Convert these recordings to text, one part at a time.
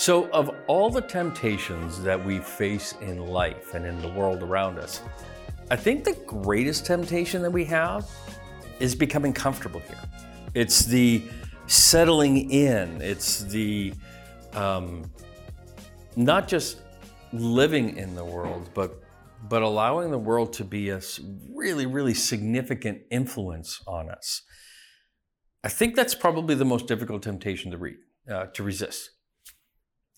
So, of all the temptations that we face in life and in the world around us, I think the greatest temptation that we have is becoming comfortable here. It's the settling in, it's the um, not just living in the world, but but allowing the world to be a really, really significant influence on us. I think that's probably the most difficult temptation to read, uh, to resist.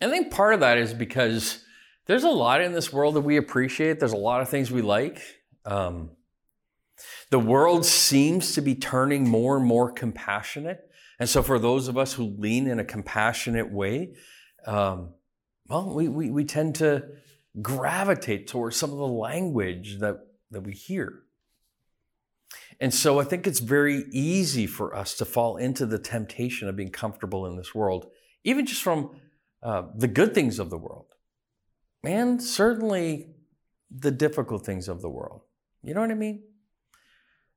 I think part of that is because there's a lot in this world that we appreciate. There's a lot of things we like. Um, the world seems to be turning more and more compassionate. And so, for those of us who lean in a compassionate way, um, well, we, we, we tend to gravitate towards some of the language that, that we hear. And so, I think it's very easy for us to fall into the temptation of being comfortable in this world, even just from uh, the good things of the world and certainly the difficult things of the world. You know what I mean?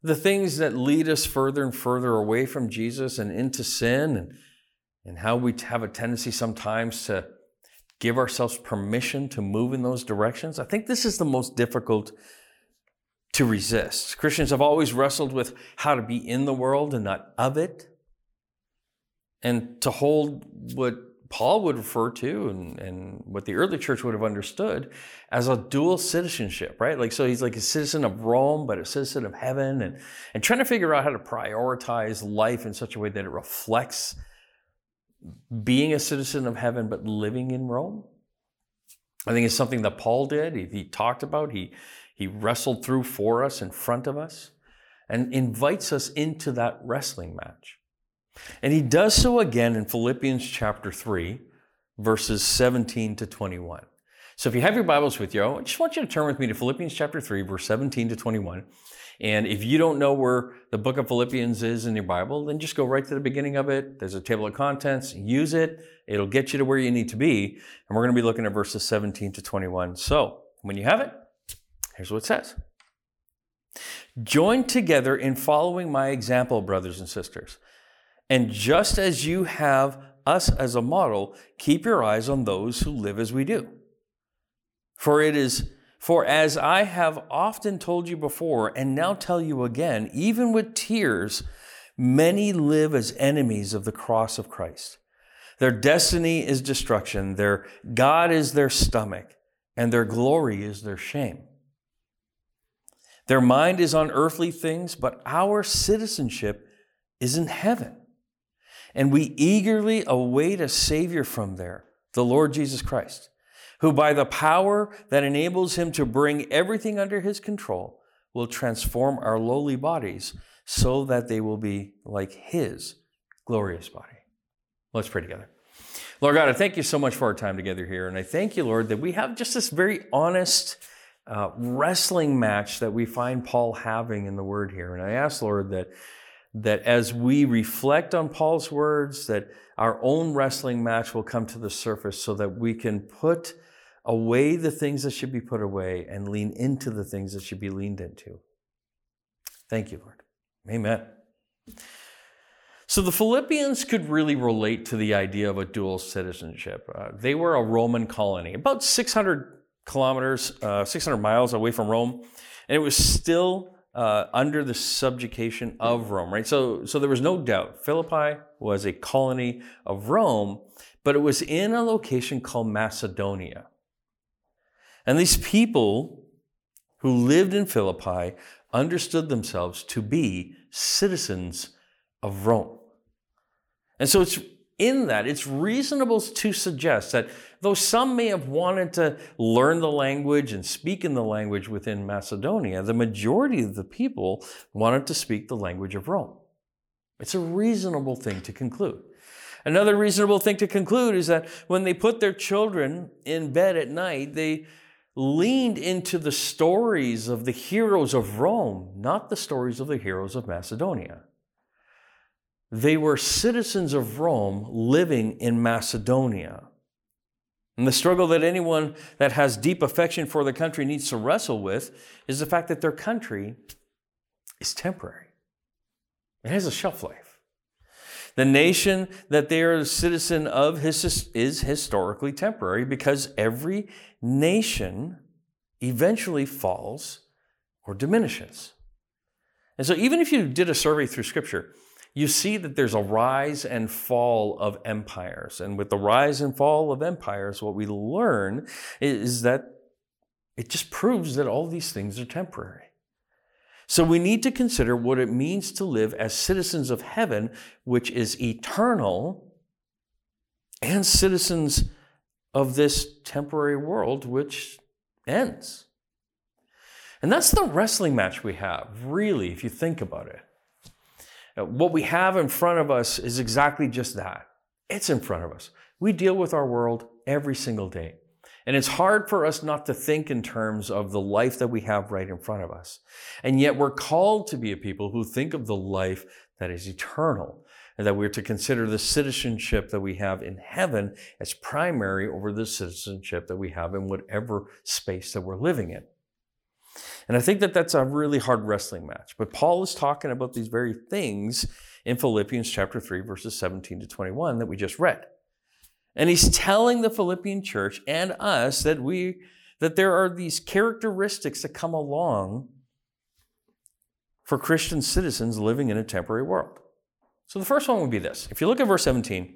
The things that lead us further and further away from Jesus and into sin, and, and how we have a tendency sometimes to give ourselves permission to move in those directions. I think this is the most difficult to resist. Christians have always wrestled with how to be in the world and not of it, and to hold what Paul would refer to and, and what the early church would have understood as a dual citizenship, right? Like, so he's like a citizen of Rome, but a citizen of heaven, and, and trying to figure out how to prioritize life in such a way that it reflects being a citizen of heaven, but living in Rome. I think it's something that Paul did. He, he talked about, he, he wrestled through for us in front of us, and invites us into that wrestling match. And he does so again in Philippians chapter 3, verses 17 to 21. So if you have your Bibles with you, I just want you to turn with me to Philippians chapter 3, verse 17 to 21. And if you don't know where the book of Philippians is in your Bible, then just go right to the beginning of it. There's a table of contents, use it. It'll get you to where you need to be. And we're going to be looking at verses 17 to 21. So when you have it, here's what it says. Join together in following my example, brothers and sisters. And just as you have us as a model, keep your eyes on those who live as we do. For it is, for as I have often told you before, and now tell you again, even with tears, many live as enemies of the cross of Christ. Their destiny is destruction, their God is their stomach, and their glory is their shame. Their mind is on earthly things, but our citizenship is in heaven and we eagerly await a Savior from there, the Lord Jesus Christ, who by the power that enables him to bring everything under his control will transform our lowly bodies so that they will be like his glorious body. Let's pray together. Lord God, I thank you so much for our time together here. And I thank you, Lord, that we have just this very honest uh, wrestling match that we find Paul having in the word here. And I ask, Lord, that that as we reflect on Paul's words, that our own wrestling match will come to the surface so that we can put away the things that should be put away and lean into the things that should be leaned into. Thank you, Lord. Amen. So the Philippians could really relate to the idea of a dual citizenship. Uh, they were a Roman colony, about 600 kilometers, uh, 600 miles away from Rome, and it was still uh, under the subjugation of Rome, right? So, so there was no doubt Philippi was a colony of Rome, but it was in a location called Macedonia. And these people who lived in Philippi understood themselves to be citizens of Rome. And so it's in that, it's reasonable to suggest that though some may have wanted to learn the language and speak in the language within Macedonia, the majority of the people wanted to speak the language of Rome. It's a reasonable thing to conclude. Another reasonable thing to conclude is that when they put their children in bed at night, they leaned into the stories of the heroes of Rome, not the stories of the heroes of Macedonia. They were citizens of Rome living in Macedonia. And the struggle that anyone that has deep affection for the country needs to wrestle with is the fact that their country is temporary. It has a shelf life. The nation that they are a citizen of is historically temporary because every nation eventually falls or diminishes. And so, even if you did a survey through Scripture, you see that there's a rise and fall of empires. And with the rise and fall of empires, what we learn is that it just proves that all these things are temporary. So we need to consider what it means to live as citizens of heaven, which is eternal, and citizens of this temporary world, which ends. And that's the wrestling match we have, really, if you think about it. Uh, what we have in front of us is exactly just that. It's in front of us. We deal with our world every single day. And it's hard for us not to think in terms of the life that we have right in front of us. And yet we're called to be a people who think of the life that is eternal and that we're to consider the citizenship that we have in heaven as primary over the citizenship that we have in whatever space that we're living in. And I think that that's a really hard wrestling match. But Paul is talking about these very things in Philippians chapter 3 verses 17 to 21 that we just read. And he's telling the Philippian church and us that we that there are these characteristics that come along for Christian citizens living in a temporary world. So the first one would be this. If you look at verse 17,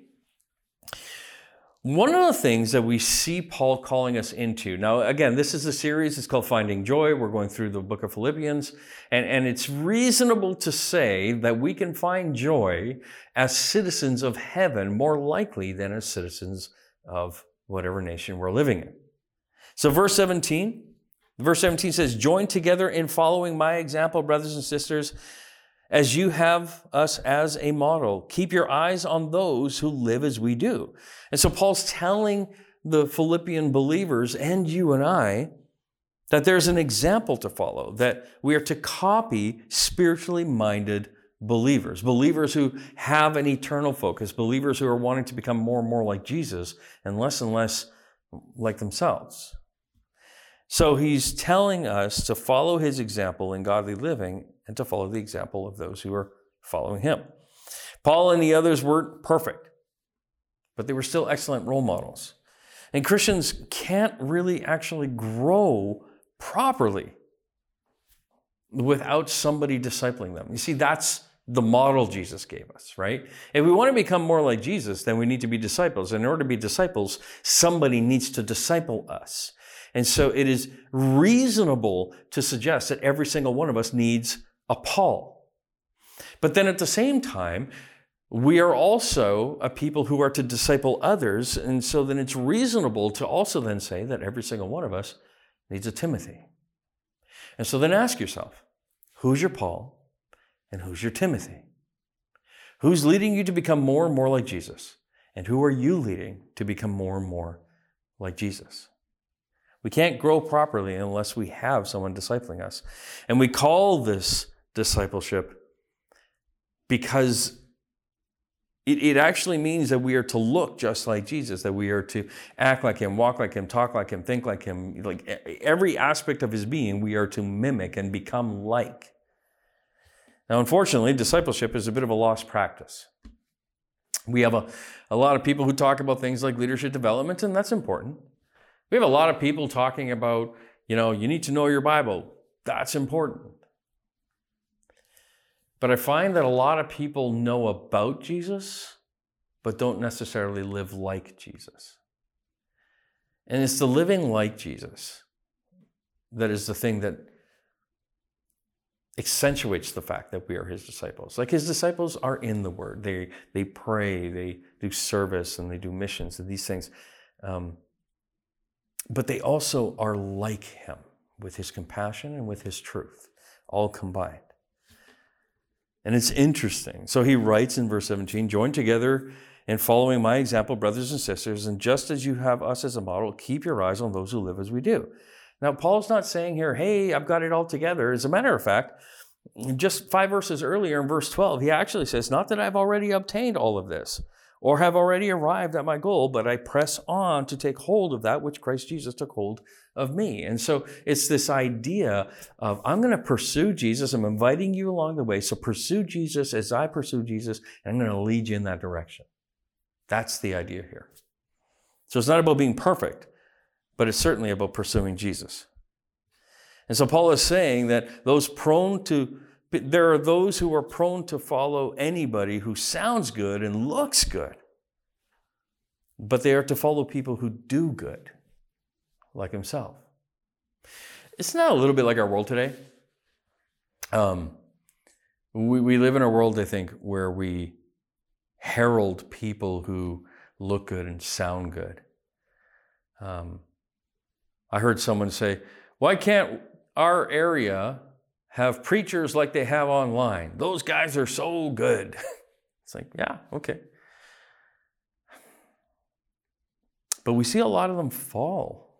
one of the things that we see Paul calling us into, now again, this is a series, it's called Finding Joy. We're going through the book of Philippians, and, and it's reasonable to say that we can find joy as citizens of heaven more likely than as citizens of whatever nation we're living in. So, verse 17, verse 17 says, Join together in following my example, brothers and sisters as you have us as a model. Keep your eyes on those who live as we do. And so Paul's telling the Philippian believers and you and I that there's an example to follow, that we are to copy spiritually minded believers, believers who have an eternal focus, believers who are wanting to become more and more like Jesus and less and less like themselves. So he's telling us to follow his example in godly living and to follow the example of those who are following him. Paul and the others weren't perfect, but they were still excellent role models. And Christians can't really actually grow properly without somebody discipling them. You see, that's the model Jesus gave us, right? If we want to become more like Jesus, then we need to be disciples. And In order to be disciples, somebody needs to disciple us. And so it is reasonable to suggest that every single one of us needs a Paul. But then at the same time, we are also a people who are to disciple others. And so then it's reasonable to also then say that every single one of us needs a Timothy. And so then ask yourself who's your Paul and who's your Timothy? Who's leading you to become more and more like Jesus? And who are you leading to become more and more like Jesus? We can't grow properly unless we have someone discipling us. And we call this discipleship because it, it actually means that we are to look just like Jesus, that we are to act like him, walk like him, talk like him, think like him. Like every aspect of his being, we are to mimic and become like. Now, unfortunately, discipleship is a bit of a lost practice. We have a, a lot of people who talk about things like leadership development, and that's important. We have a lot of people talking about, you know, you need to know your Bible. That's important. But I find that a lot of people know about Jesus, but don't necessarily live like Jesus. And it's the living like Jesus that is the thing that accentuates the fact that we are his disciples. Like his disciples are in the word. They they pray, they do service, and they do missions and these things. Um, but they also are like him with his compassion and with his truth, all combined. And it's interesting. So he writes in verse 17 join together in following my example, brothers and sisters, and just as you have us as a model, keep your eyes on those who live as we do. Now, Paul's not saying here, hey, I've got it all together. As a matter of fact, just five verses earlier in verse 12, he actually says, not that I've already obtained all of this or have already arrived at my goal, but I press on to take hold of that which Christ Jesus took hold of me. And so it's this idea of I'm going to pursue Jesus. I'm inviting you along the way. So pursue Jesus as I pursue Jesus, and I'm going to lead you in that direction. That's the idea here. So it's not about being perfect, but it's certainly about pursuing Jesus. And so Paul is saying that those prone to there are those who are prone to follow anybody who sounds good and looks good. But they are to follow people who do good, like himself. It's not a little bit like our world today? Um, we, we live in a world, I think, where we herald people who look good and sound good. Um, I heard someone say, Why can't our area have preachers like they have online. Those guys are so good. It's like, yeah, okay. But we see a lot of them fall.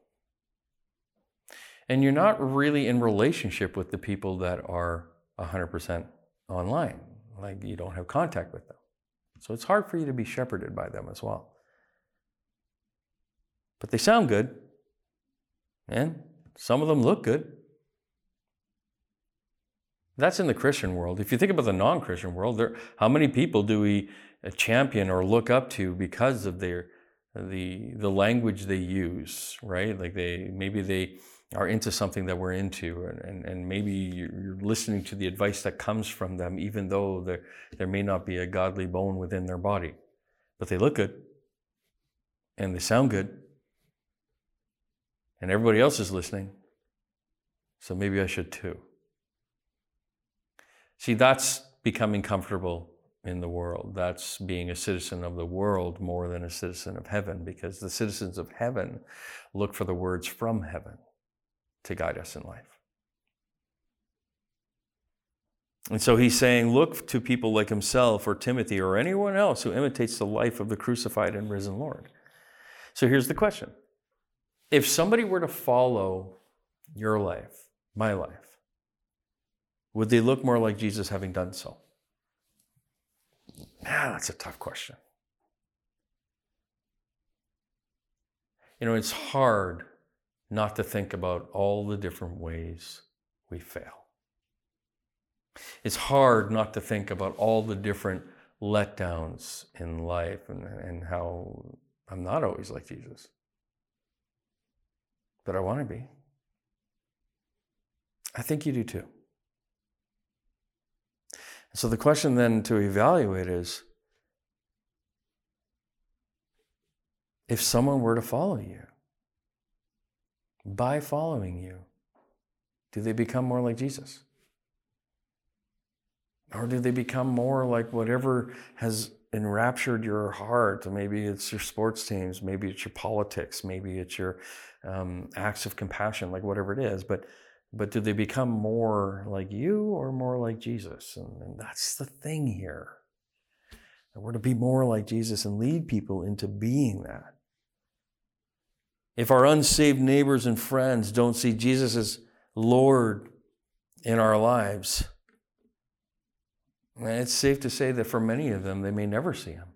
And you're not really in relationship with the people that are 100% online. Like you don't have contact with them. So it's hard for you to be shepherded by them as well. But they sound good. And some of them look good. That's in the Christian world. If you think about the non Christian world, there, how many people do we uh, champion or look up to because of their the the language they use, right? Like they maybe they are into something that we're into, and, and, and maybe you're listening to the advice that comes from them, even though there, there may not be a godly bone within their body. But they look good, and they sound good, and everybody else is listening, so maybe I should too. See, that's becoming comfortable in the world. That's being a citizen of the world more than a citizen of heaven, because the citizens of heaven look for the words from heaven to guide us in life. And so he's saying, look to people like himself or Timothy or anyone else who imitates the life of the crucified and risen Lord. So here's the question If somebody were to follow your life, my life, would they look more like Jesus having done so? Ah, that's a tough question. You know, it's hard not to think about all the different ways we fail. It's hard not to think about all the different letdowns in life and, and how I'm not always like Jesus. But I want to be. I think you do too. So the question then to evaluate is if someone were to follow you, by following you, do they become more like Jesus? Or do they become more like whatever has enraptured your heart? Maybe it's your sports teams, maybe it's your politics, maybe it's your um, acts of compassion, like whatever it is. But but do they become more like you or more like Jesus? And, and that's the thing here. We're to be more like Jesus and lead people into being that. If our unsaved neighbors and friends don't see Jesus as Lord in our lives, eh, it's safe to say that for many of them, they may never see Him.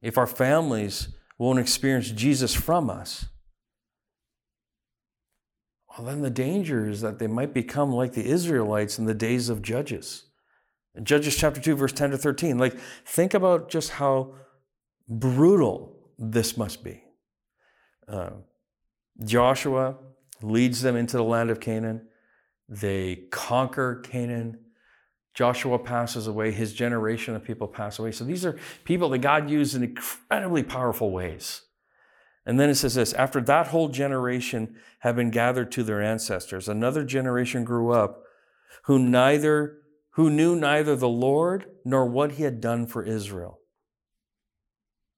If our families won't experience Jesus from us, well, then the danger is that they might become like the Israelites in the days of Judges. In Judges chapter 2, verse 10 to 13. Like, think about just how brutal this must be. Uh, Joshua leads them into the land of Canaan. They conquer Canaan. Joshua passes away. His generation of people pass away. So these are people that God used in incredibly powerful ways. And then it says this after that whole generation had been gathered to their ancestors, another generation grew up who neither who knew neither the Lord nor what he had done for Israel.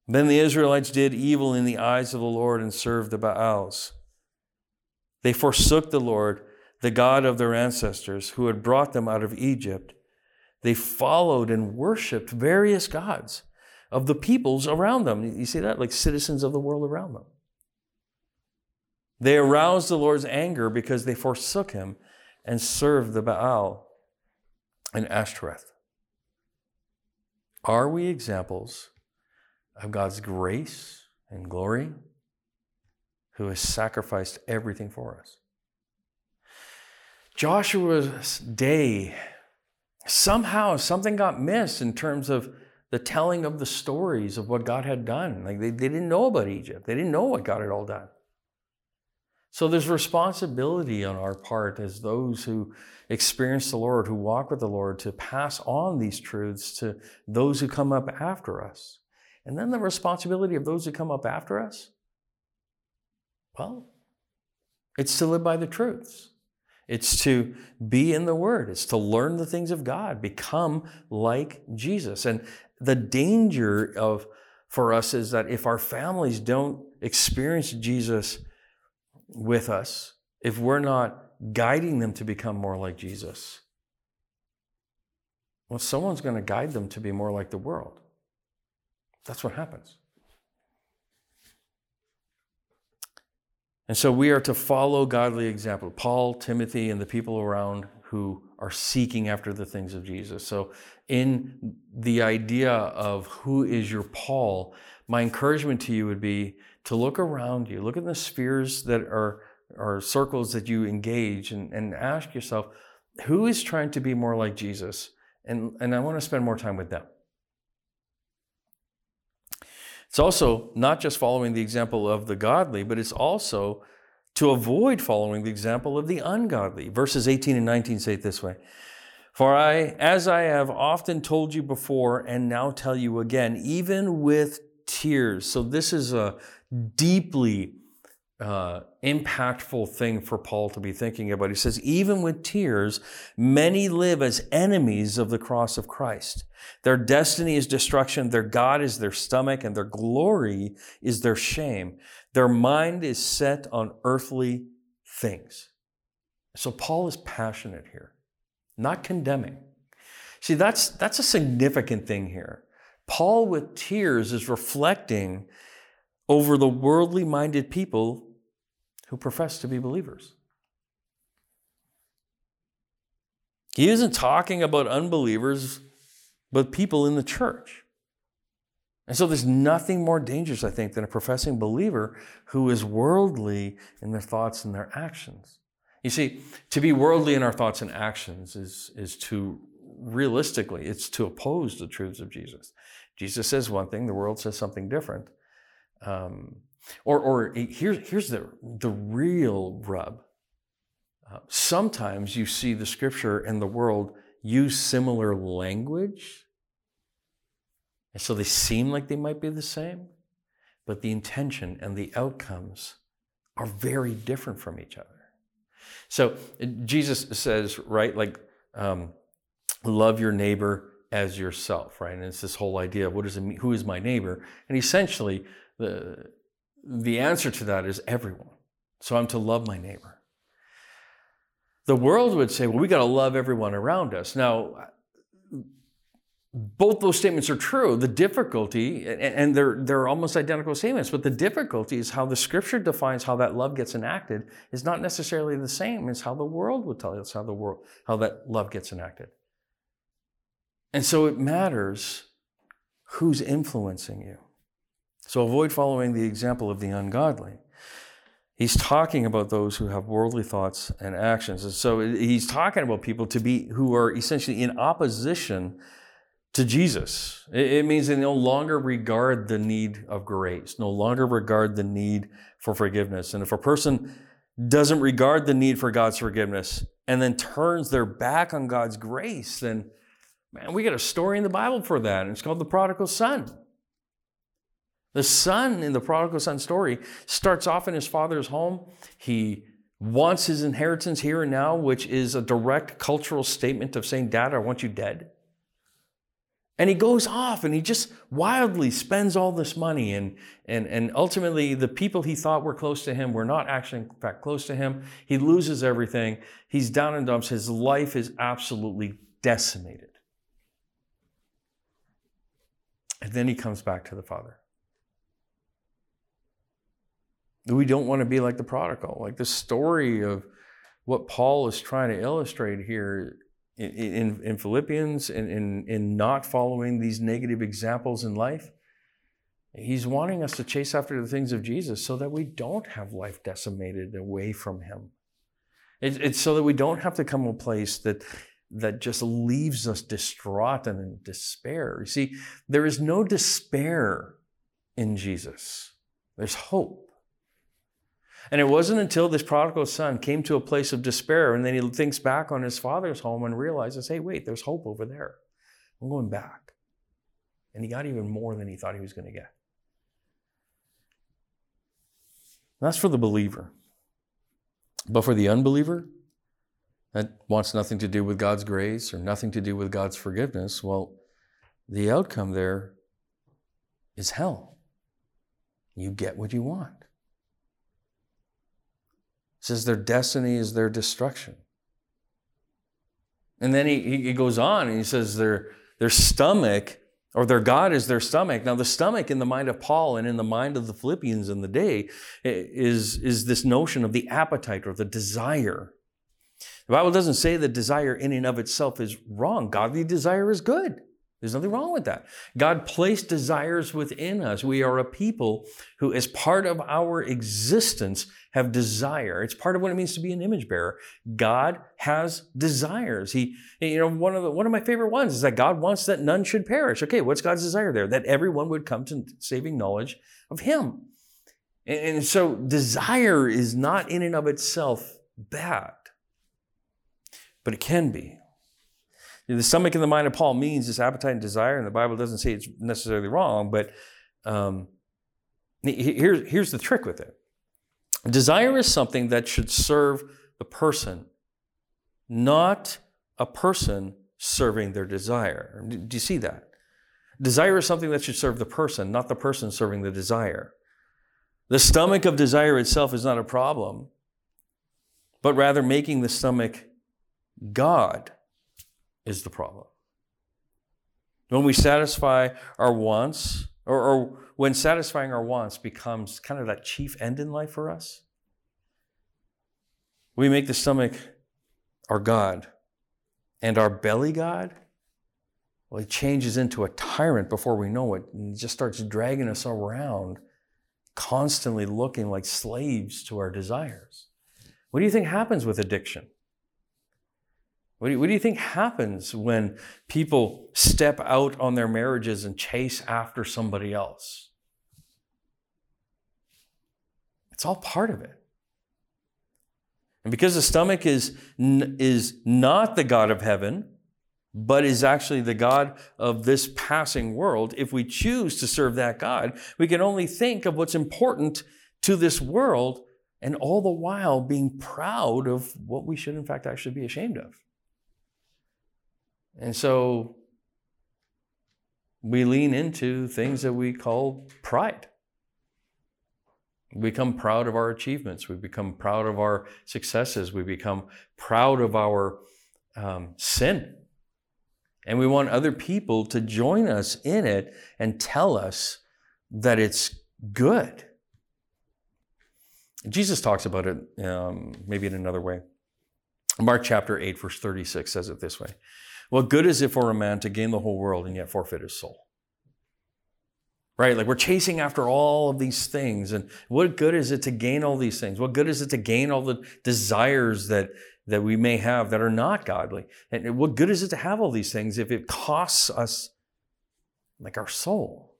Then the Israelites did evil in the eyes of the Lord and served the Baals. They forsook the Lord, the God of their ancestors, who had brought them out of Egypt. They followed and worshiped various gods of the peoples around them. You see that? Like citizens of the world around them. They aroused the Lord's anger because they forsook him and served the Baal and Ashtoreth. Are we examples of God's grace and glory who has sacrificed everything for us? Joshua's day, somehow something got missed in terms of the telling of the stories of what God had done. Like they, they didn't know about Egypt, they didn't know what God had all done. So there's responsibility on our part as those who experience the Lord, who walk with the Lord, to pass on these truths to those who come up after us. And then the responsibility of those who come up after us, well, it's to live by the truths. It's to be in the Word. It's to learn the things of God, become like Jesus. And the danger of for us is that if our families don't experience Jesus with us, if we're not guiding them to become more like Jesus, well, someone's going to guide them to be more like the world. That's what happens. And so we are to follow godly example. Paul, Timothy, and the people around who are seeking after the things of Jesus. So, in the idea of who is your Paul, my encouragement to you would be to look around you, look at the spheres that are, are circles that you engage, and, and ask yourself, who is trying to be more like Jesus? And, and I want to spend more time with them. It's also not just following the example of the godly, but it's also to avoid following the example of the ungodly. Verses 18 and 19 say it this way For I, as I have often told you before and now tell you again, even with tears. So this is a deeply uh, impactful thing for Paul to be thinking about. He says, even with tears, many live as enemies of the cross of Christ. Their destiny is destruction, their God is their stomach, and their glory is their shame. Their mind is set on earthly things. So Paul is passionate here, not condemning. See, that's, that's a significant thing here. Paul, with tears, is reflecting over the worldly minded people who profess to be believers. He isn't talking about unbelievers, but people in the church. And so there's nothing more dangerous, I think, than a professing believer who is worldly in their thoughts and their actions. You see, to be worldly in our thoughts and actions is, is to realistically, it's to oppose the truths of Jesus. Jesus says one thing, the world says something different. Um, or or here's, here's the, the real rub. Uh, sometimes you see the scripture and the world use similar language. And so they seem like they might be the same, but the intention and the outcomes are very different from each other. So Jesus says, right, like, um, love your neighbor as yourself, right? And it's this whole idea of what does it mean? Who is my neighbor? And essentially, the, the answer to that is everyone. So I'm to love my neighbor. The world would say, well, we got to love everyone around us. Now, both those statements are true. The difficulty, and they're, they're almost identical statements, but the difficulty is how the scripture defines how that love gets enacted is not necessarily the same as how the world would tell us how the world, how that love gets enacted. And so it matters who's influencing you. So avoid following the example of the ungodly. He's talking about those who have worldly thoughts and actions. And so he's talking about people to be who are essentially in opposition to Jesus. It means they no longer regard the need of grace, no longer regard the need for forgiveness. And if a person doesn't regard the need for God's forgiveness and then turns their back on God's grace, then man, we got a story in the Bible for that. And it's called the prodigal son. The son in the prodigal son story starts off in his father's home. He wants his inheritance here and now, which is a direct cultural statement of saying, Dad, I want you dead. And he goes off and he just wildly spends all this money. And, and, and ultimately, the people he thought were close to him were not actually, in fact, close to him. He loses everything. He's down in dumps. His life is absolutely decimated. And then he comes back to the Father. We don't want to be like the prodigal. Like the story of what Paul is trying to illustrate here in, in, in Philippians, in, in, in not following these negative examples in life, he's wanting us to chase after the things of Jesus so that we don't have life decimated away from him. It, it's so that we don't have to come to a place that that just leaves us distraught and in despair. You see, there is no despair in Jesus. There's hope. And it wasn't until this prodigal son came to a place of despair and then he thinks back on his father's home and realizes, hey, wait, there's hope over there. I'm going back. And he got even more than he thought he was going to get. That's for the believer. But for the unbeliever, that wants nothing to do with God's grace or nothing to do with God's forgiveness, well, the outcome there is hell. You get what you want says their destiny is their destruction. And then he, he goes on and he says their, their stomach or their God is their stomach. Now, the stomach in the mind of Paul and in the mind of the Philippians in the day is, is this notion of the appetite or the desire. The Bible doesn't say that desire in and of itself is wrong. Godly desire is good. There's nothing wrong with that. God placed desires within us. We are a people who, as part of our existence, have desire. It's part of what it means to be an image bearer. God has desires. He, you know, one of the, one of my favorite ones is that God wants that none should perish. Okay, what's God's desire there? That everyone would come to saving knowledge of Him. And, and so, desire is not in and of itself bad, but it can be. The stomach and the mind of Paul means this appetite and desire, and the Bible doesn't say it's necessarily wrong, but um, here's, here's the trick with it. Desire is something that should serve the person, not a person serving their desire. Do you see that? Desire is something that should serve the person, not the person serving the desire. The stomach of desire itself is not a problem, but rather making the stomach God is the problem. When we satisfy our wants, or, or, when satisfying our wants becomes kind of that chief end in life for us, we make the stomach our God and our belly God. Well, it changes into a tyrant before we know it and just starts dragging us around, constantly looking like slaves to our desires. What do you think happens with addiction? What do, you, what do you think happens when people step out on their marriages and chase after somebody else? It's all part of it. And because the stomach is, is not the God of heaven, but is actually the God of this passing world, if we choose to serve that God, we can only think of what's important to this world and all the while being proud of what we should, in fact, actually be ashamed of. And so we lean into things that we call pride. We become proud of our achievements. We become proud of our successes. We become proud of our um, sin. And we want other people to join us in it and tell us that it's good. Jesus talks about it um, maybe in another way. Mark chapter 8, verse 36 says it this way what good is it for a man to gain the whole world and yet forfeit his soul? Right? Like we're chasing after all of these things. And what good is it to gain all these things? What good is it to gain all the desires that, that we may have that are not godly? And what good is it to have all these things if it costs us like our soul?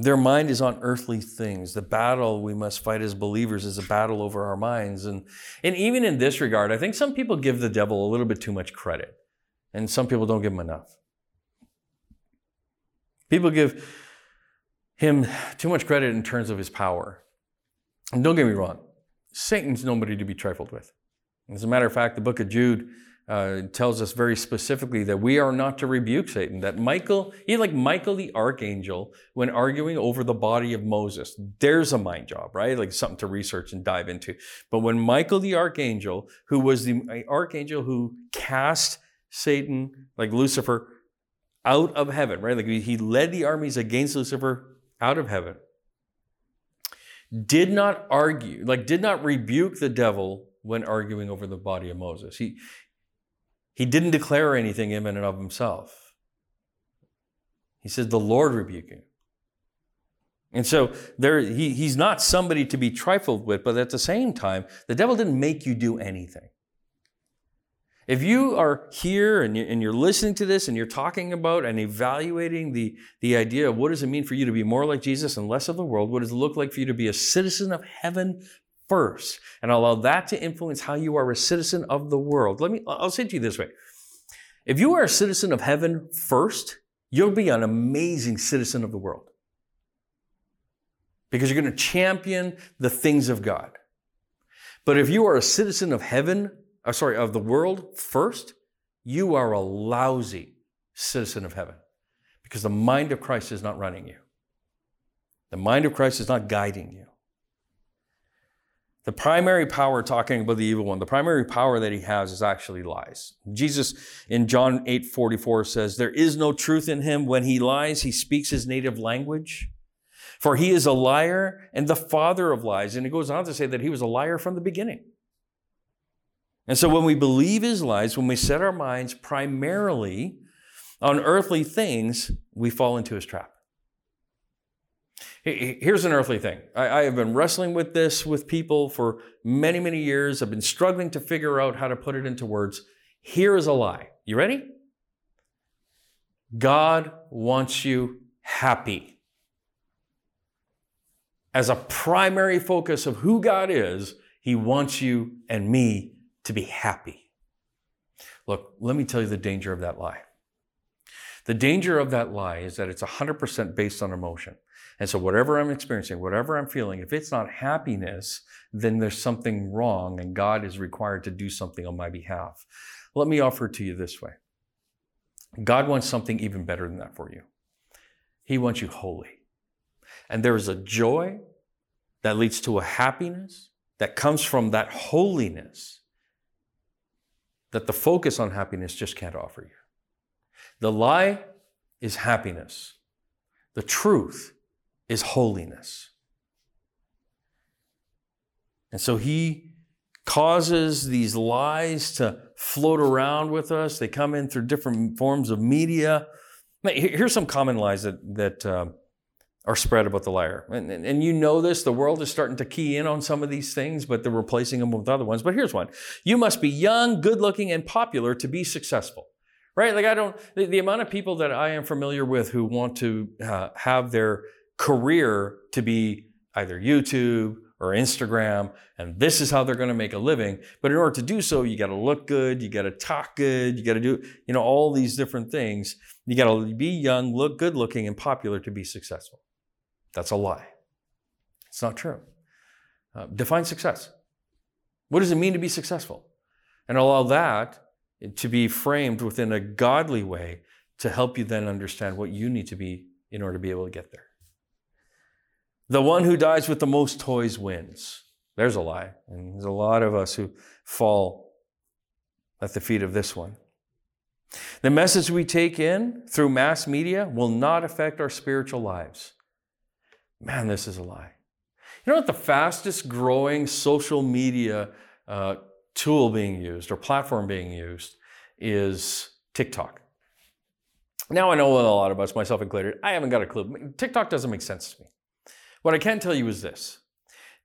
Their mind is on earthly things. The battle we must fight as believers is a battle over our minds. And, and even in this regard, I think some people give the devil a little bit too much credit, and some people don't give him enough. People give him too much credit in terms of his power. And don't get me wrong, Satan's nobody to be trifled with. As a matter of fact, the book of Jude uh, tells us very specifically that we are not to rebuke Satan. That Michael, he like Michael the archangel, when arguing over the body of Moses, there's a mind job, right? Like something to research and dive into. But when Michael the archangel, who was the archangel who cast Satan, like Lucifer, out of heaven, right? Like he led the armies against Lucifer out of heaven, did not argue, like did not rebuke the devil when arguing over the body of Moses. He, he didn't declare anything in and of himself. He said, The Lord rebuke you. And so there, he, he's not somebody to be trifled with, but at the same time, the devil didn't make you do anything. If you are here and you're listening to this and you're talking about and evaluating the, the idea of what does it mean for you to be more like Jesus and less of the world, what does it look like for you to be a citizen of heaven first and allow that to influence how you are a citizen of the world. Let me, I'll say to you this way. If you are a citizen of heaven first, you'll be an amazing citizen of the world. Because you're going to champion the things of God. But if you are a citizen of heaven uh, sorry, of the world first, you are a lousy citizen of heaven because the mind of Christ is not running you. The mind of Christ is not guiding you. The primary power, talking about the evil one, the primary power that he has is actually lies. Jesus in John 8 44 says, There is no truth in him. When he lies, he speaks his native language. For he is a liar and the father of lies. And he goes on to say that he was a liar from the beginning. And so when we believe his lies, when we set our minds primarily on earthly things, we fall into his trap. Here's an earthly thing. I, have been wrestling with this with people for many, many years. I've been struggling to figure out how to put it into words. Here is a lie. You ready? God wants you happy. As a primary focus of who God is, He wants you and me to be happy. Look, let me tell you the danger of that lie. The danger of that lie is that it's 100% based on emotion. And so, whatever I'm experiencing, whatever I'm feeling, if it's not happiness, then there's something wrong and God is required to do something on my behalf. Let me offer it to you this way God wants something even better than that for you. He wants you holy. And there is a joy that leads to a happiness that comes from that holiness that the focus on happiness just can't offer you. The lie is happiness. The truth is holiness. And so he causes these lies to float around with us. They come in through different forms of media. Here's some common lies that, that um, are spread about the liar. And, and, and, you know this, the world is starting to key in on some of these things, but they're replacing them with other ones. But here's one You must be young, good looking, and popular to be successful. Right? Like, I don't, the, the amount of people that I am familiar with who want to uh, have their career to be either YouTube or Instagram, and this is how they're going to make a living. But in order to do so, you got to look good, you got to talk good, you got to do, you know, all these different things. You got to be young, look good looking, and popular to be successful. That's a lie. It's not true. Uh, define success. What does it mean to be successful? And allow that to be framed within a godly way to help you then understand what you need to be in order to be able to get there. The one who dies with the most toys wins. There's a lie. And there's a lot of us who fall at the feet of this one. The message we take in through mass media will not affect our spiritual lives. Man, this is a lie. You know what the fastest growing social media uh, tool being used or platform being used is TikTok. Now I know a lot of us, myself included, I haven't got a clue. TikTok doesn't make sense to me. What I can tell you is this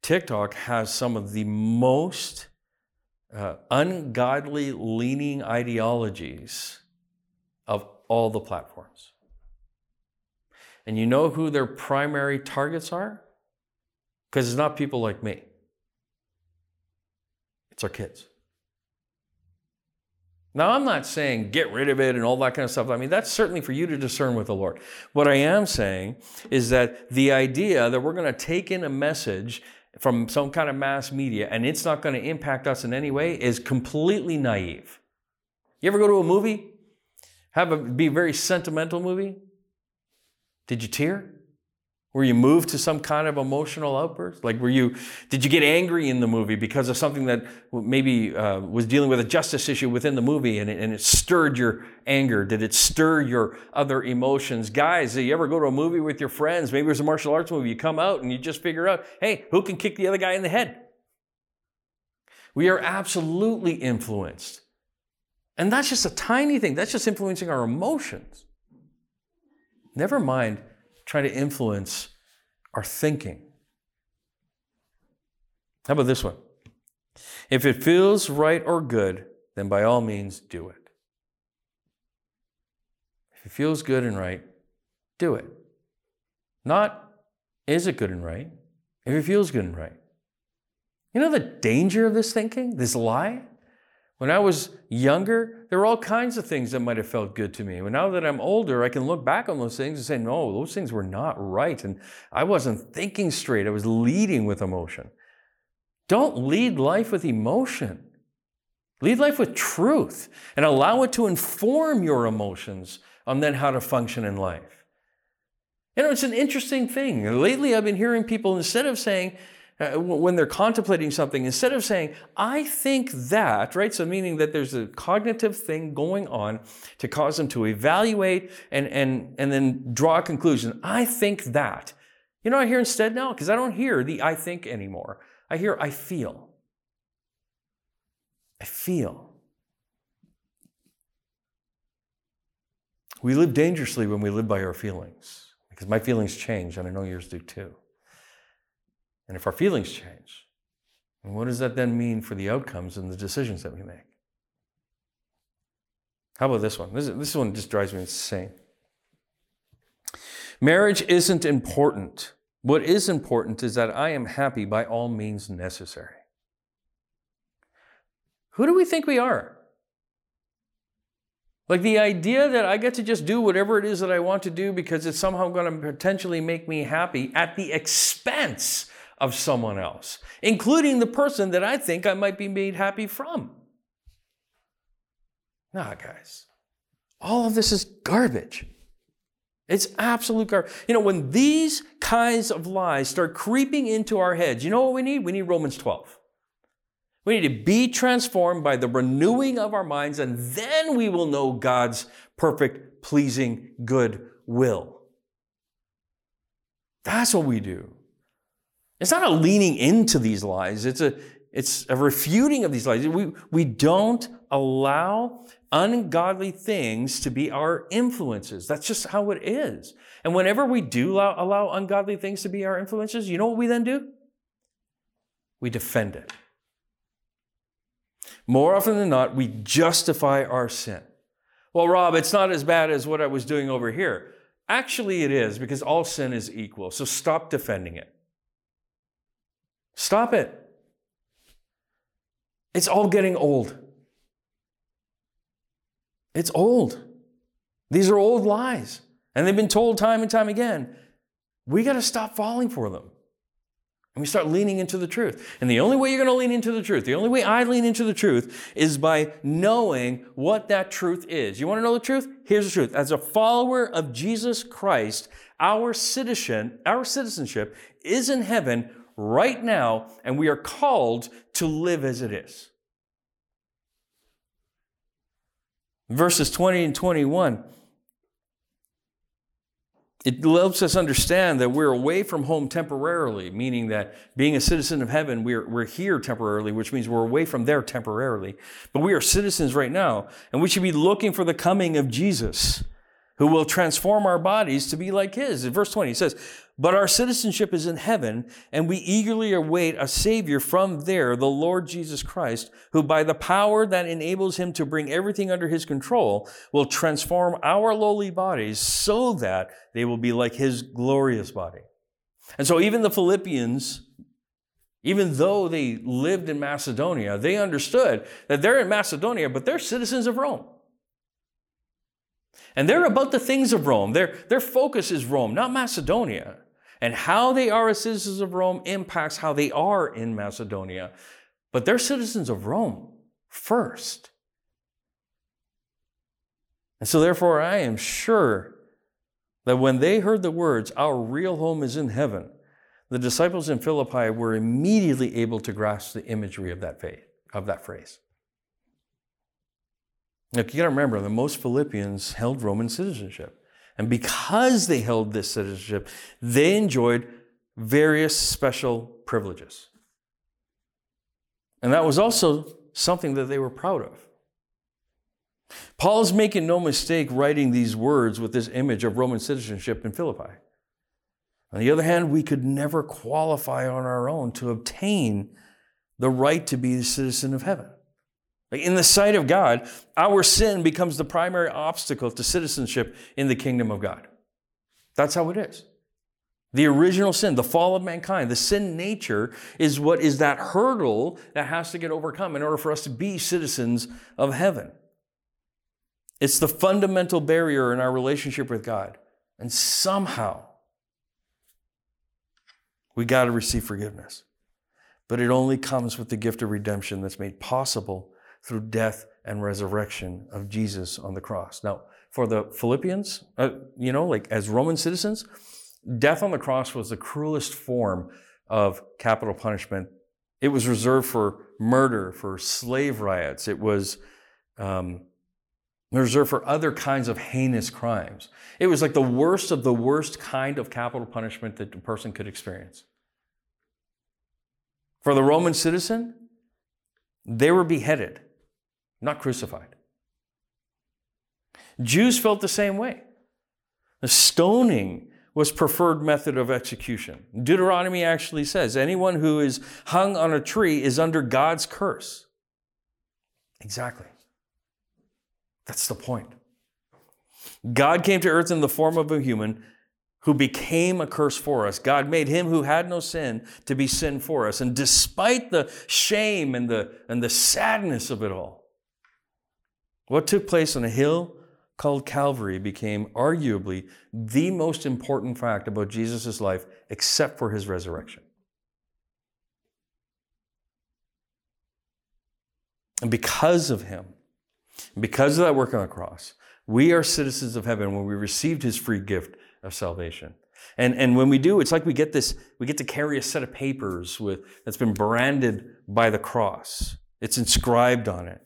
TikTok has some of the most uh, ungodly leaning ideologies of all the platforms. And you know who their primary targets are? Because it's not people like me, it's our kids. Now, I'm not saying get rid of it and all that kind of stuff. I mean, that's certainly for you to discern with the Lord. What I am saying is that the idea that we're going to take in a message from some kind of mass media and it's not going to impact us in any way is completely naive. You ever go to a movie? Have a be a very sentimental movie? Did you tear? Were you moved to some kind of emotional outburst? Like, were you, did you get angry in the movie because of something that maybe uh, was dealing with a justice issue within the movie and it, and it stirred your anger? Did it stir your other emotions? Guys, Did you ever go to a movie with your friends? Maybe it was a martial arts movie. You come out and you just figure out, hey, who can kick the other guy in the head? We are absolutely influenced. And that's just a tiny thing, that's just influencing our emotions. Never mind trying to influence our thinking. How about this one? If it feels right or good, then by all means do it. If it feels good and right, do it. Not, is it good and right? If it feels good and right. You know the danger of this thinking, this lie? When I was younger, there were all kinds of things that might have felt good to me. But now that I'm older, I can look back on those things and say, no, those things were not right. And I wasn't thinking straight, I was leading with emotion. Don't lead life with emotion. Lead life with truth and allow it to inform your emotions on then how to function in life. You know, it's an interesting thing. Lately, I've been hearing people, instead of saying, uh, when they're contemplating something, instead of saying, I think that, right? So, meaning that there's a cognitive thing going on to cause them to evaluate and, and, and then draw a conclusion. I think that. You know, I hear instead now, because I don't hear the I think anymore. I hear I feel. I feel. We live dangerously when we live by our feelings because my feelings change, and I know yours do too. And if our feelings change, what does that then mean for the outcomes and the decisions that we make? How about this one? This, this one just drives me insane. Marriage isn't important. What is important is that I am happy by all means necessary. Who do we think we are? Like the idea that I get to just do whatever it is that I want to do because it's somehow going to potentially make me happy at the expense of someone else, including the person that I think I might be made happy from. Nah, guys, all of this is garbage. It's absolute garbage. You know, when these kinds of lies start creeping into our heads, you know what we need? We need Romans 12. We need to be transformed by the renewing of our minds, and then we will know God's perfect, pleasing, good will. That's what we do. It's not a leaning into these lies, it's a, it's a refuting of these lies. We, we don't allow ungodly things to be our influences. That's just how it is. And whenever we do allow, allow ungodly things to be our influences, you know what we then do? We defend it. More often than not, we justify our sin. Well, Rob, it's not as bad as what I was doing over here. Actually, it is because all sin is equal. So stop defending it. Stop it. It's all getting old. It's old. These are old lies, and they've been told time and time again. We got to stop falling for them. And we start leaning into the truth. And the only way you're going to lean into the truth, the only way I lean into the truth is by knowing what that truth is. You want to know the truth? Here's the truth. As a follower of Jesus Christ, our citizen, our citizenship is in heaven right now, and we are called to live as it is. Verses 20 and 21 it helps us understand that we're away from home temporarily, meaning that being a citizen of heaven, we're, we're here temporarily, which means we're away from there temporarily. But we are citizens right now, and we should be looking for the coming of Jesus, who will transform our bodies to be like his. In verse 20, he says, but our citizenship is in heaven, and we eagerly await a Savior from there, the Lord Jesus Christ, who by the power that enables him to bring everything under his control will transform our lowly bodies so that they will be like his glorious body. And so even the Philippians, even though they lived in Macedonia, they understood that they're in Macedonia, but they're citizens of Rome. And they're about the things of Rome. Their, their focus is Rome, not Macedonia. And how they are as citizens of Rome impacts how they are in Macedonia. But they're citizens of Rome first. And so, therefore, I am sure that when they heard the words, Our real home is in heaven, the disciples in Philippi were immediately able to grasp the imagery of that, faith, of that phrase. Now, you got to remember that most Philippians held Roman citizenship. And because they held this citizenship, they enjoyed various special privileges. And that was also something that they were proud of. Paul is making no mistake writing these words with this image of Roman citizenship in Philippi. On the other hand, we could never qualify on our own to obtain the right to be a citizen of heaven. In the sight of God, our sin becomes the primary obstacle to citizenship in the kingdom of God. That's how it is. The original sin, the fall of mankind, the sin nature is what is that hurdle that has to get overcome in order for us to be citizens of heaven. It's the fundamental barrier in our relationship with God. And somehow, we got to receive forgiveness. But it only comes with the gift of redemption that's made possible through death and resurrection of Jesus on the cross. Now, for the Philippians, uh, you know, like as Roman citizens, death on the cross was the cruelest form of capital punishment. It was reserved for murder, for slave riots. It was um, reserved for other kinds of heinous crimes. It was like the worst of the worst kind of capital punishment that a person could experience. For the Roman citizen, they were beheaded not crucified. Jews felt the same way. The stoning was preferred method of execution. Deuteronomy actually says anyone who is hung on a tree is under God's curse. Exactly. That's the point. God came to earth in the form of a human who became a curse for us. God made him who had no sin to be sin for us. And despite the shame and the, and the sadness of it all, what took place on a hill called Calvary became arguably the most important fact about Jesus' life, except for his resurrection. And because of him, because of that work on the cross, we are citizens of heaven when we received his free gift of salvation. And, and when we do, it's like we get this, we get to carry a set of papers with that's been branded by the cross. It's inscribed on it.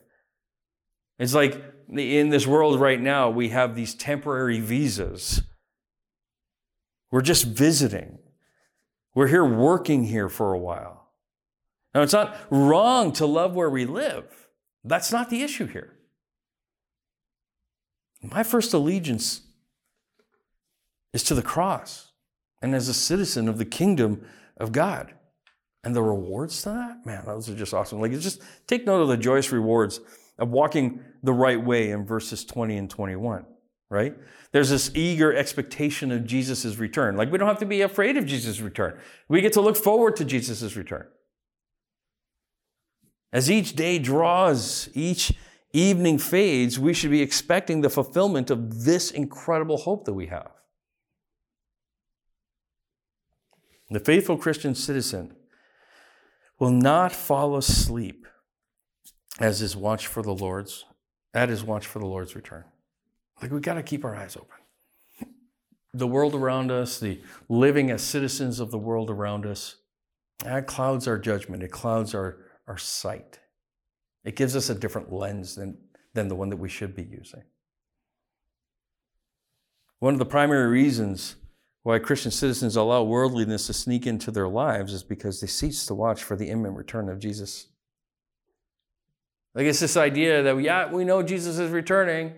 It's like in this world right now, we have these temporary visas. We're just visiting. We're here working here for a while. Now, it's not wrong to love where we live. That's not the issue here. My first allegiance is to the cross and as a citizen of the kingdom of God. And the rewards to that, man, those are just awesome. Like, just take note of the joyous rewards of walking the right way in verses 20 and 21, right? There's this eager expectation of Jesus' return. Like we don't have to be afraid of Jesus' return. We get to look forward to Jesus' return. As each day draws, each evening fades, we should be expecting the fulfillment of this incredible hope that we have. The faithful Christian citizen will not fall asleep as his watch for the Lord's, at his watch for the Lord's return. Like we got to keep our eyes open. The world around us, the living as citizens of the world around us, that clouds our judgment. It clouds our, our sight. It gives us a different lens than, than the one that we should be using. One of the primary reasons why Christian citizens allow worldliness to sneak into their lives is because they cease to watch for the imminent return of Jesus like it's this idea that, yeah, we know Jesus is returning.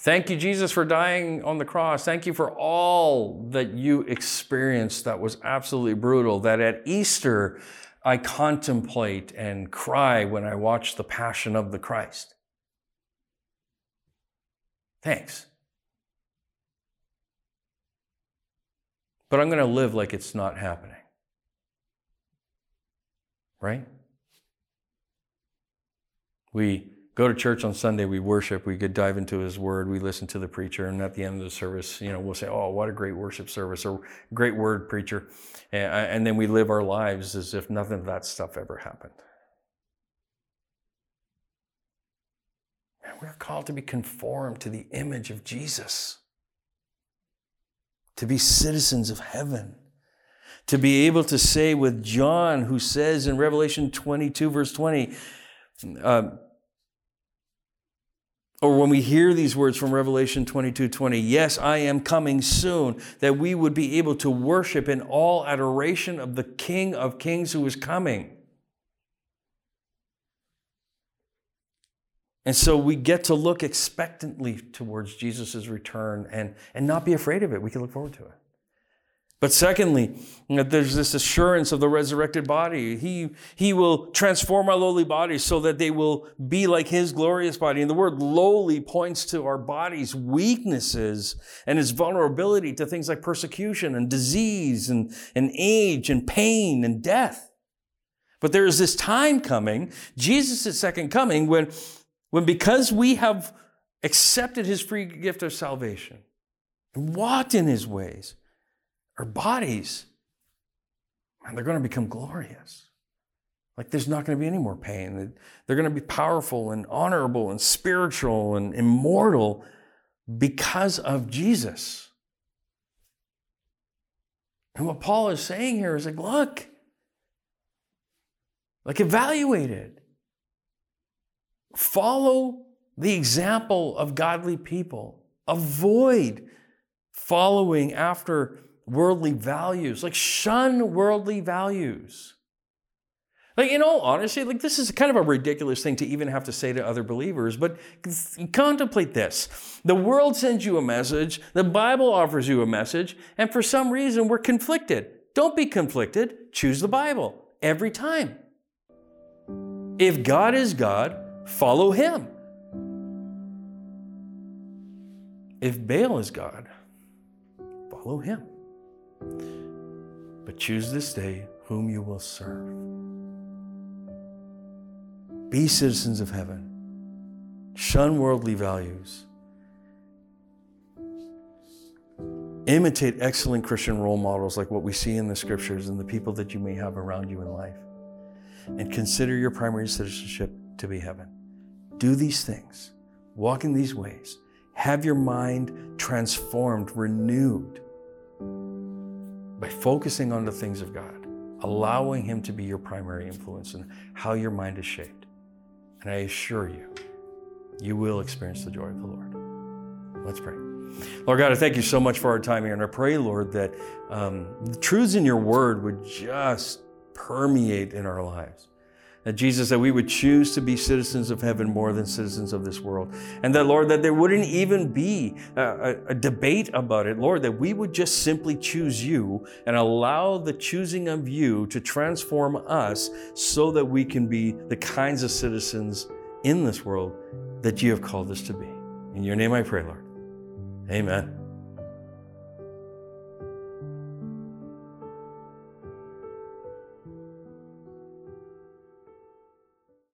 Thank you, Jesus, for dying on the cross. Thank you for all that you experienced that was absolutely brutal. That at Easter, I contemplate and cry when I watch the passion of the Christ. Thanks. But I'm going to live like it's not happening. Right? We go to church on Sunday, we worship, we could dive into His Word, we listen to the preacher, and at the end of the service, you know, we'll say, "Oh, what a great worship service!" or "Great word, preacher," and then we live our lives as if nothing of that stuff ever happened. And we're called to be conformed to the image of Jesus, to be citizens of heaven to be able to say with John, who says in Revelation 22, verse 20, um, or when we hear these words from Revelation 22 20, yes, I am coming soon, that we would be able to worship in all adoration of the King of Kings who is coming. And so we get to look expectantly towards Jesus' return and, and not be afraid of it. We can look forward to it. But secondly, there's this assurance of the resurrected body. He, he will transform our lowly bodies so that they will be like his glorious body. And the word lowly points to our body's weaknesses and its vulnerability to things like persecution and disease and, and age and pain and death. But there is this time coming, Jesus' second coming, when, when because we have accepted his free gift of salvation and walked in his ways, our bodies, man, they're going to become glorious. Like there's not going to be any more pain. They're going to be powerful and honorable and spiritual and immortal because of Jesus. And what Paul is saying here is like, look, like evaluate it. Follow the example of godly people. Avoid following after worldly values. Like, shun worldly values. Like, in all honesty, like this is kind of a ridiculous thing to even have to say to other believers, but contemplate this. The world sends you a message, the Bible offers you a message, and for some reason we're conflicted. Don't be conflicted. Choose the Bible every time. If God is God, follow Him. If Baal is God, follow Him. But choose this day whom you will serve. Be citizens of heaven. Shun worldly values. Imitate excellent Christian role models like what we see in the scriptures and the people that you may have around you in life. And consider your primary citizenship to be heaven. Do these things, walk in these ways, have your mind transformed, renewed by focusing on the things of God, allowing Him to be your primary influence in how your mind is shaped. And I assure you, you will experience the joy of the Lord. Let's pray. Lord God, I thank you so much for our time here. And I pray, Lord, that um, the truths in your word would just permeate in our lives. That Jesus, that we would choose to be citizens of heaven more than citizens of this world. And that, Lord, that there wouldn't even be a, a, debate about it. Lord, that we would just simply choose you and allow the choosing of you to transform us so that we can be the kinds of citizens in this world that you have called us to be. In your name I pray, Lord. Amen.